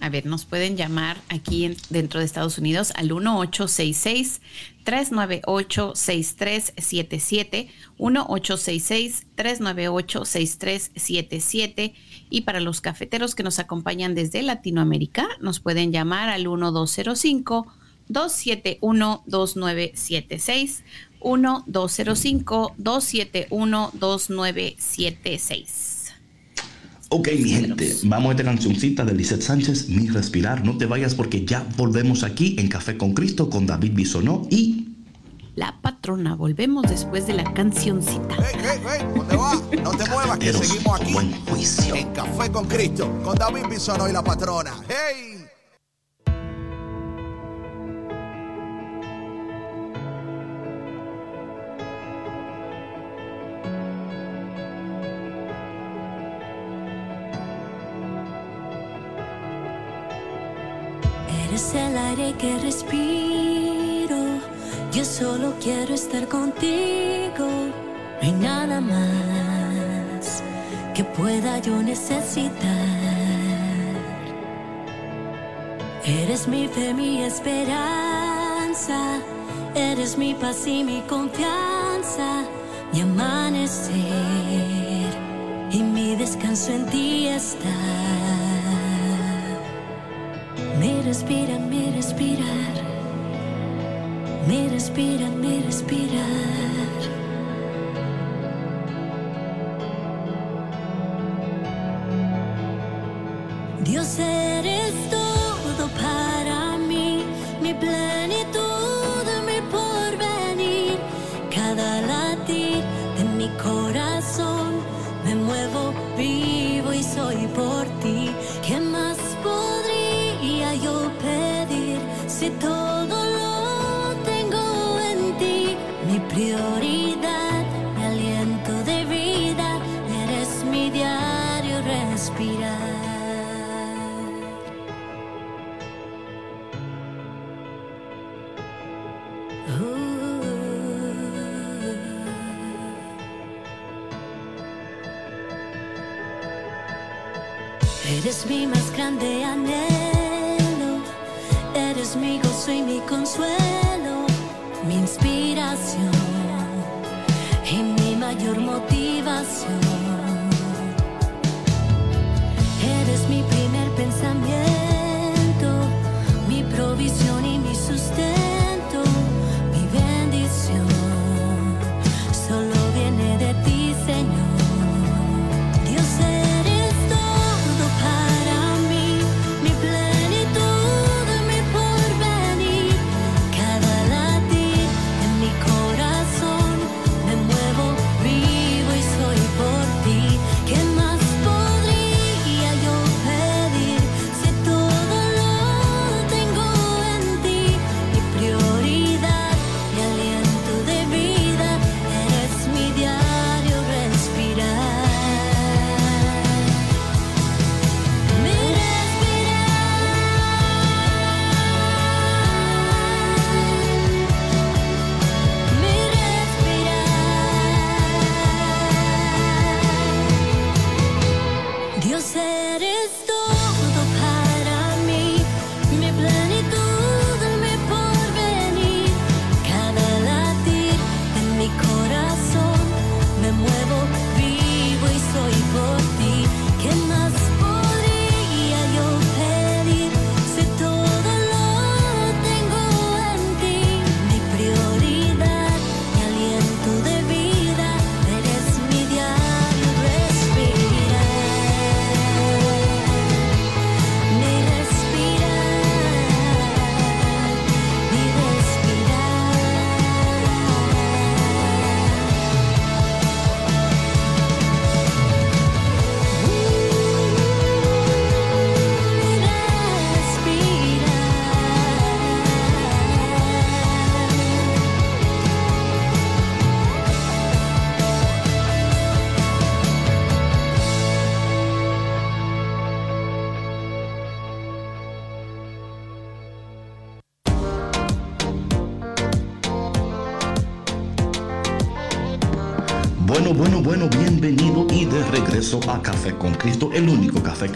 A ver, nos pueden llamar aquí en- dentro de Estados Unidos al 1866-398-6377, 1866-398-6377 y para los cafeteros que nos acompañan desde Latinoamérica, nos pueden llamar al 1205 271-2976, 1-205-271-2976. Ok, mi gente, vamos a esta cancioncita de Lisette Sánchez, Mi Respirar. No te vayas porque ya volvemos aquí en Café con Cristo con David Bisonó y La patrona, volvemos después de la cancioncita. Hey, hey, hey, ¿dónde va? No te muevas, que seguimos aquí buen juicio. en Café con Cristo, con David Bisono y la patrona. ¡Hey! Que respiro. Yo solo quiero estar contigo. No hay nada más que pueda yo necesitar. Eres mi fe, mi esperanza. Eres mi paz y mi confianza. Mi amanecer y mi descanso en ti está. Me respirar, me respirar. Me respirar, me respirar. Dios eres canción.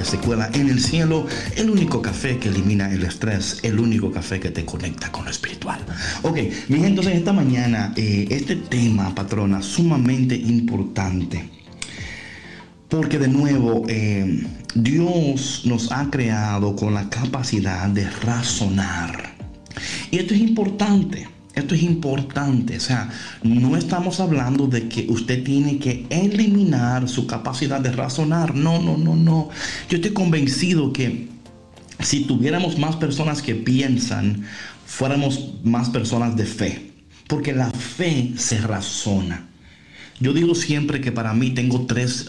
Se cuela en el cielo, el único café que elimina el estrés, el único café que te conecta con lo espiritual. Ok, mi gente, entonces esta mañana eh, este tema, patrona, sumamente importante. Porque de nuevo, eh, Dios nos ha creado con la capacidad de razonar. Y esto es importante. Esto es importante, o sea, no estamos hablando de que usted tiene que eliminar su capacidad de razonar. No, no, no, no. Yo estoy convencido que si tuviéramos más personas que piensan, fuéramos más personas de fe. Porque la fe se razona. Yo digo siempre que para mí tengo tres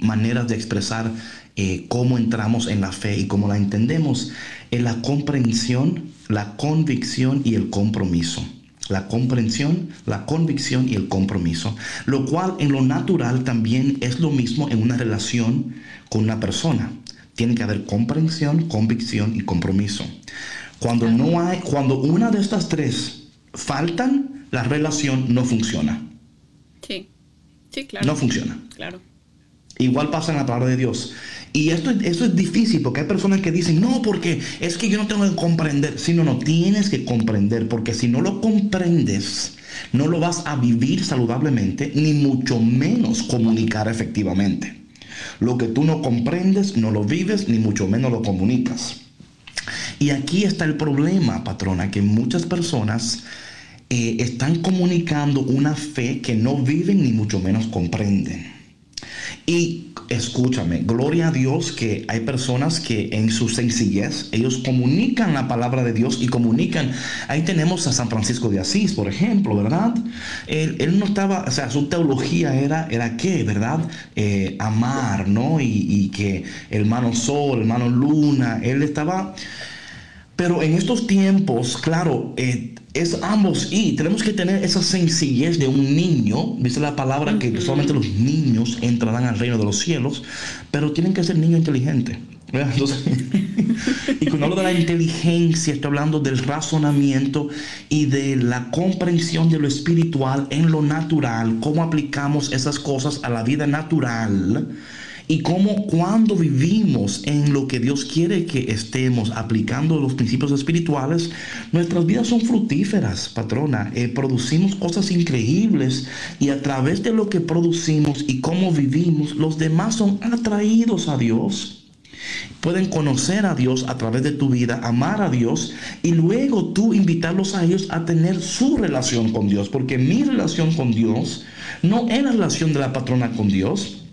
maneras de expresar eh, cómo entramos en la fe y cómo la entendemos. En la comprensión, la convicción y el compromiso la comprensión, la convicción y el compromiso, lo cual en lo natural también es lo mismo en una relación con una persona. Tiene que haber comprensión, convicción y compromiso. Cuando no hay, cuando una de estas tres faltan, la relación no funciona. Sí, sí, claro. No funciona. Claro. Igual pasa en la palabra de Dios. Y esto, es difícil porque hay personas que dicen, no, porque es que yo no tengo que comprender. Si no, no, tienes que comprender porque si no lo comprendes, no lo vas a vivir saludablemente, ni mucho menos comunicar efectivamente. Lo que tú no comprendes, no lo vives, ni mucho menos lo comunicas. Y aquí está el problema, patrona, que muchas personas eh, están comunicando una fe que no viven ni mucho menos comprenden. Y escúchame, gloria a Dios que hay personas que en su sencillez, ellos comunican la palabra de Dios y comunican. Ahí tenemos a San Francisco de Asís, por ejemplo, ¿verdad? Él, no estaba, o sea, su teología era, era qué, ¿verdad? Eh, amar, ¿no? Y, y que hermano sol, hermano luna, él estaba... Pero en estos tiempos, claro, eh, es ambos. Y tenemos que tener esa sencillez de un niño, dice la palabra que solamente los niños entrarán al reino de los cielos, pero tienen que ser niños inteligentes. y cuando hablo de la inteligencia, estoy hablando del razonamiento y de la comprensión de lo espiritual en lo natural, cómo aplicamos esas cosas a la vida natural y cómo cuando vivimos en lo que Dios quiere que estemos aplicando los principios espirituales, nuestras vidas son fructíferas, patrona. Eh, producimos cosas increíbles y a través de lo que producimos y cómo vivimos, los demás son atraídos a Dios. Pueden conocer a Dios a través de tu vida, amar a Dios y luego tú invitarlos a ellos a tener su relación con Dios. Porque mi relación con Dios no es la relación de la patrona con Dios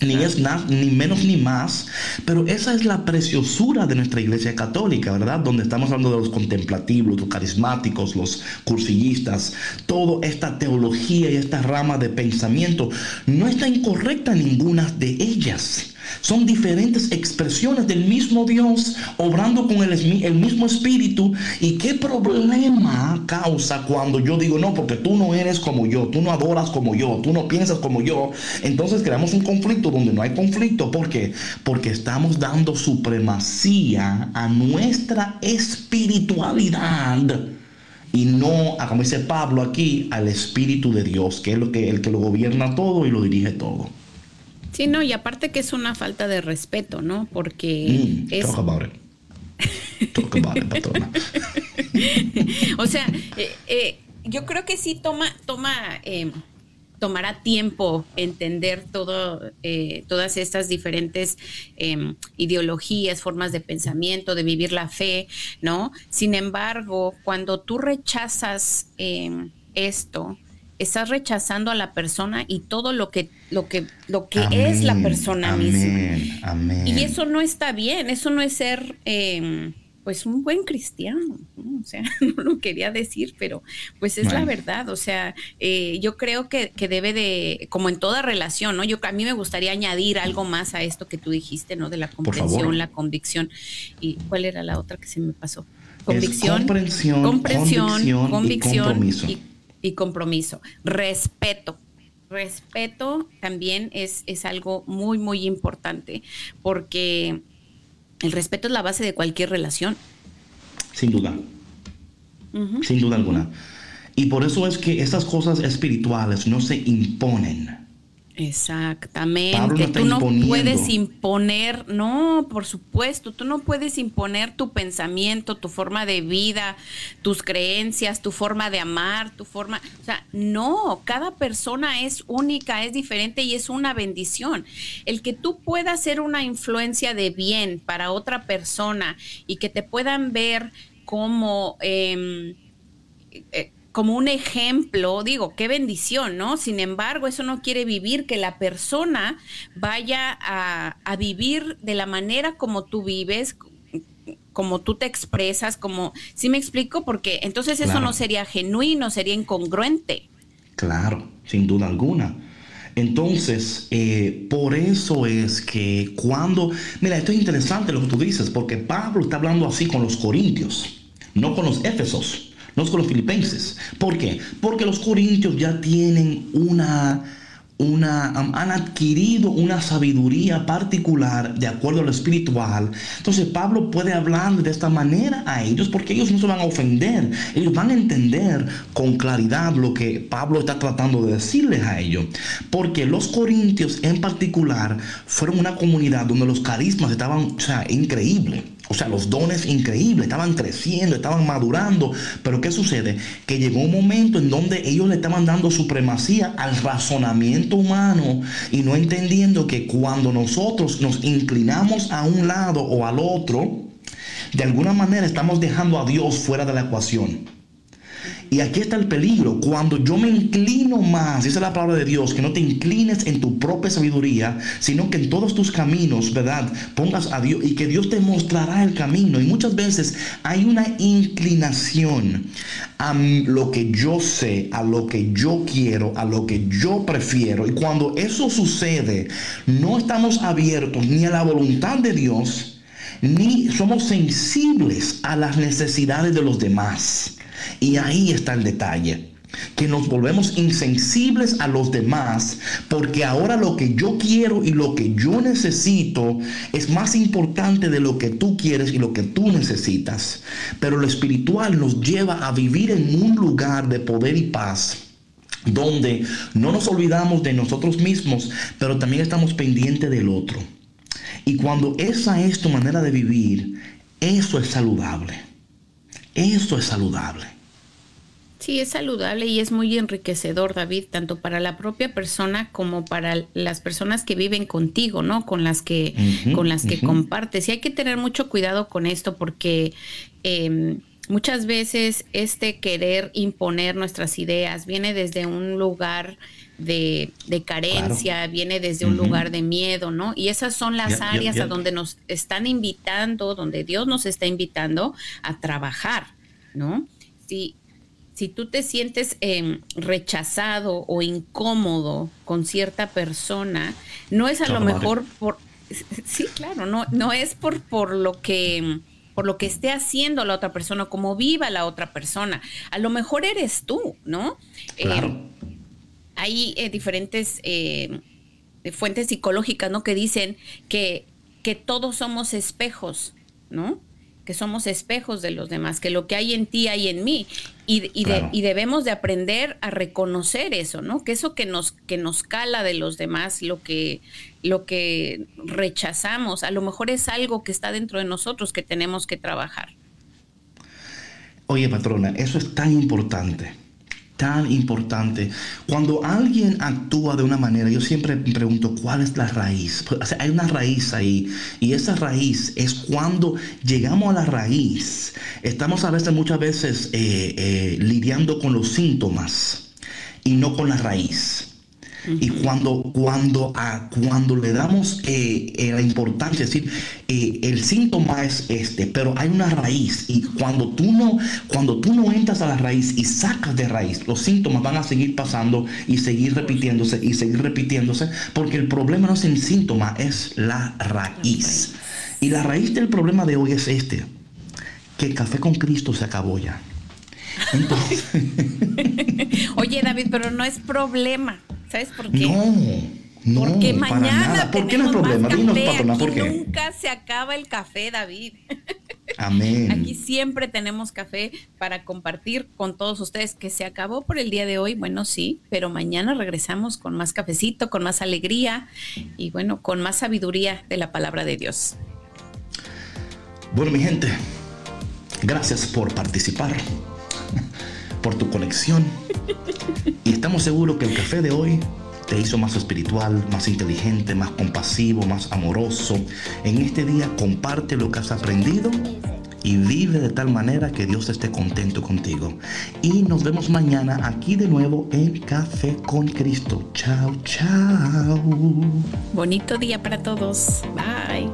ni es nada, ni menos ni más, pero esa es la preciosura de nuestra iglesia católica, ¿verdad? Donde estamos hablando de los contemplativos, los carismáticos, los cursillistas, toda esta teología y esta rama de pensamiento no está incorrecta ninguna de ellas. Son diferentes expresiones del mismo Dios obrando con el, mismo espíritu. ¿Y qué problema causa cuando yo digo, no, porque tú no eres como yo, tú no adoras como yo, tú no piensas como yo? Entonces creamos un conflicto donde no hay conflicto. ¿Por qué? Porque estamos dando supremacía a nuestra espiritualidad y no, como dice Pablo aquí, al Espíritu de Dios, que es lo que, el que lo gobierna todo y lo dirige todo. Sí, no, y aparte que es una falta de respeto, ¿no? Porque mm, es... Talk about it. Talk about it, o sea, eh, eh, yo creo que sí toma, toma, eh, tomará tiempo entender todo, todas estas diferentes em, ideologías, formas de pensamiento, de vivir la fe, ¿no? Sin embargo, cuando tú rechazas em, esto, estás rechazando a la persona y todo lo que lo que lo que es la persona misma. Y eso no está bien, eso no es ser em, pues un buen cristiano, o sea, no lo quería decir, pero pues es la verdad, o sea, eh, yo creo que, que, debe de, como en toda relación, ¿no? Yo a mí me gustaría añadir algo más a esto que tú dijiste, ¿no? De la comprensión, la convicción. ¿Y cuál era la otra que se me pasó? Convicción, comprensión, comprensión, convicción, y y compromiso. Respeto. Respeto también es, es algo muy, muy importante porque el respeto es la base de cualquier relación. Sin duda. Sin duda alguna. Y por eso es que estas cosas espirituales no se imponen. Exactamente. tú no puedes imponer, no, por supuesto, tú no puedes imponer tu pensamiento, tu forma de vida, tus creencias, tu forma de amar, tu forma, o sea, no, cada persona es única, es diferente y es una bendición. El que tú puedas ser una influencia de bien para otra persona y que te puedan ver como... Eh, eh, como un ejemplo, digo, qué bendición, ¿no? Sin embargo, eso no quiere vivir que la persona vaya a, vivir de la manera como tú vives, como tú te expresas, como, ¿sí me explico? Porque entonces eso no sería genuino, sería incongruente. Claro, sin duda alguna. Entonces, eh, por eso es que cuando, mira, esto es interesante lo que tú dices, porque Pablo está hablando así con los corintios, no con los éfesos no con los filipenses. ¿Por qué? Porque los corintios ya tienen una, una, han adquirido una sabiduría particular de acuerdo a lo espiritual. Entonces Pablo puede hablar de esta manera a ellos porque ellos no se van a ofender. Ellos van a entender con claridad lo que Pablo está tratando de decirles a ellos. Porque los corintios en particular fueron una comunidad donde los carismas estaban, o sea, increíbles. O sea, los dones increíbles, estaban creciendo, estaban madurando. Pero ¿qué sucede? Que llegó un momento en donde ellos le estaban dando supremacía al razonamiento humano y no entendiendo que cuando nosotros nos inclinamos a un lado o al otro, de alguna manera estamos dejando a Dios fuera de la ecuación. Y aquí está el peligro. Cuando yo me inclino más, dice la palabra de Dios, que no te inclines en tu propia sabiduría, sino que en todos tus caminos, ¿verdad? Pongas a Dios y que Dios te mostrará el camino. Y muchas veces hay una inclinación a lo que yo sé, a lo que yo quiero, a lo que yo prefiero. Y cuando eso sucede, no estamos abiertos ni a la voluntad de Dios, ni somos sensibles a las necesidades de los demás. Y ahí está el detalle que nos volvemos insensibles a los demás, porque ahora lo que yo quiero y lo que yo necesito es más importante de lo que tú quieres y lo que tú necesitas. Pero lo espiritual nos lleva a vivir en un lugar de poder y paz donde no nos olvidamos de nosotros mismos, pero también estamos pendientes del otro. Y cuando esa es tu manera de vivir, eso es saludable. Eso es saludable. Sí, es saludable y es muy enriquecedor, David, tanto para la propia persona como para las personas que viven contigo, ¿no? Con las que, con las que compartes. Y hay que tener mucho cuidado con esto porque em, muchas veces este querer imponer nuestras ideas viene desde un lugar de, carencia, viene desde un lugar de miedo, ¿no? Y esas son las áreas a donde nos están invitando, donde Dios nos está invitando a trabajar, ¿no? Si, si tú te sientes em, rechazado o incómodo con cierta persona, no es a lo mejor por, sí, claro, no, no es por, por lo que por lo que esté haciendo la otra persona, como viva la otra persona. A lo mejor eres tú, ¿no? Claro. Eh, hay eh, diferentes eh, fuentes psicológicas, ¿no? Que dicen que, que todos somos espejos, ¿no? que somos espejos de los demás, que lo que hay en ti hay en mí. Y, y, debemos de aprender a reconocer eso, ¿no? Que eso que nos, que nos cala de los demás, lo que, lo que rechazamos, a lo mejor es algo que está dentro de nosotros que tenemos que trabajar. Oye, patrona, eso es tan importante tan importante. Cuando alguien actúa de una manera, yo siempre pregunto cuál es la raíz. Hay una raíz ahí y esa raíz es cuando llegamos a la raíz. Estamos a veces, muchas veces, eh, eh, lidiando con los síntomas y no con la raíz. Y cuando, cuando, a, cuando le damos eh, eh, la importancia, es decir, eh, el síntoma es este, pero hay una raíz. Y cuando tú, no, cuando tú no entras a la raíz y sacas de raíz, los síntomas van a seguir pasando y seguir repitiéndose y seguir repitiéndose, porque el problema no es el síntoma, es la raíz. Y la raíz del problema de hoy es este, que el café con Cristo se acabó ya. Oye, David, pero no es problema. ¿Sabes por qué? No. No, porque mañana ¿Por qué no es problema? Dinos, ¿por qué? Nunca se acaba el café, David. Amén. Aquí siempre tenemos café para compartir con todos ustedes, que se acabó por el día de hoy, bueno, sí, pero mañana regresamos con más cafecito, con más alegría y bueno, con más sabiduría de la palabra de Dios. Bueno, mi gente, gracias por participar, por tu conexión. Y estamos seguros que el café de hoy te hizo más espiritual, más inteligente, más compasivo, más amoroso. En este día comparte lo que has aprendido y vive de tal manera que Dios esté contento contigo. Y nos vemos mañana aquí de nuevo en Café con Cristo. Chao, chao. Bonito día para todos. Bye.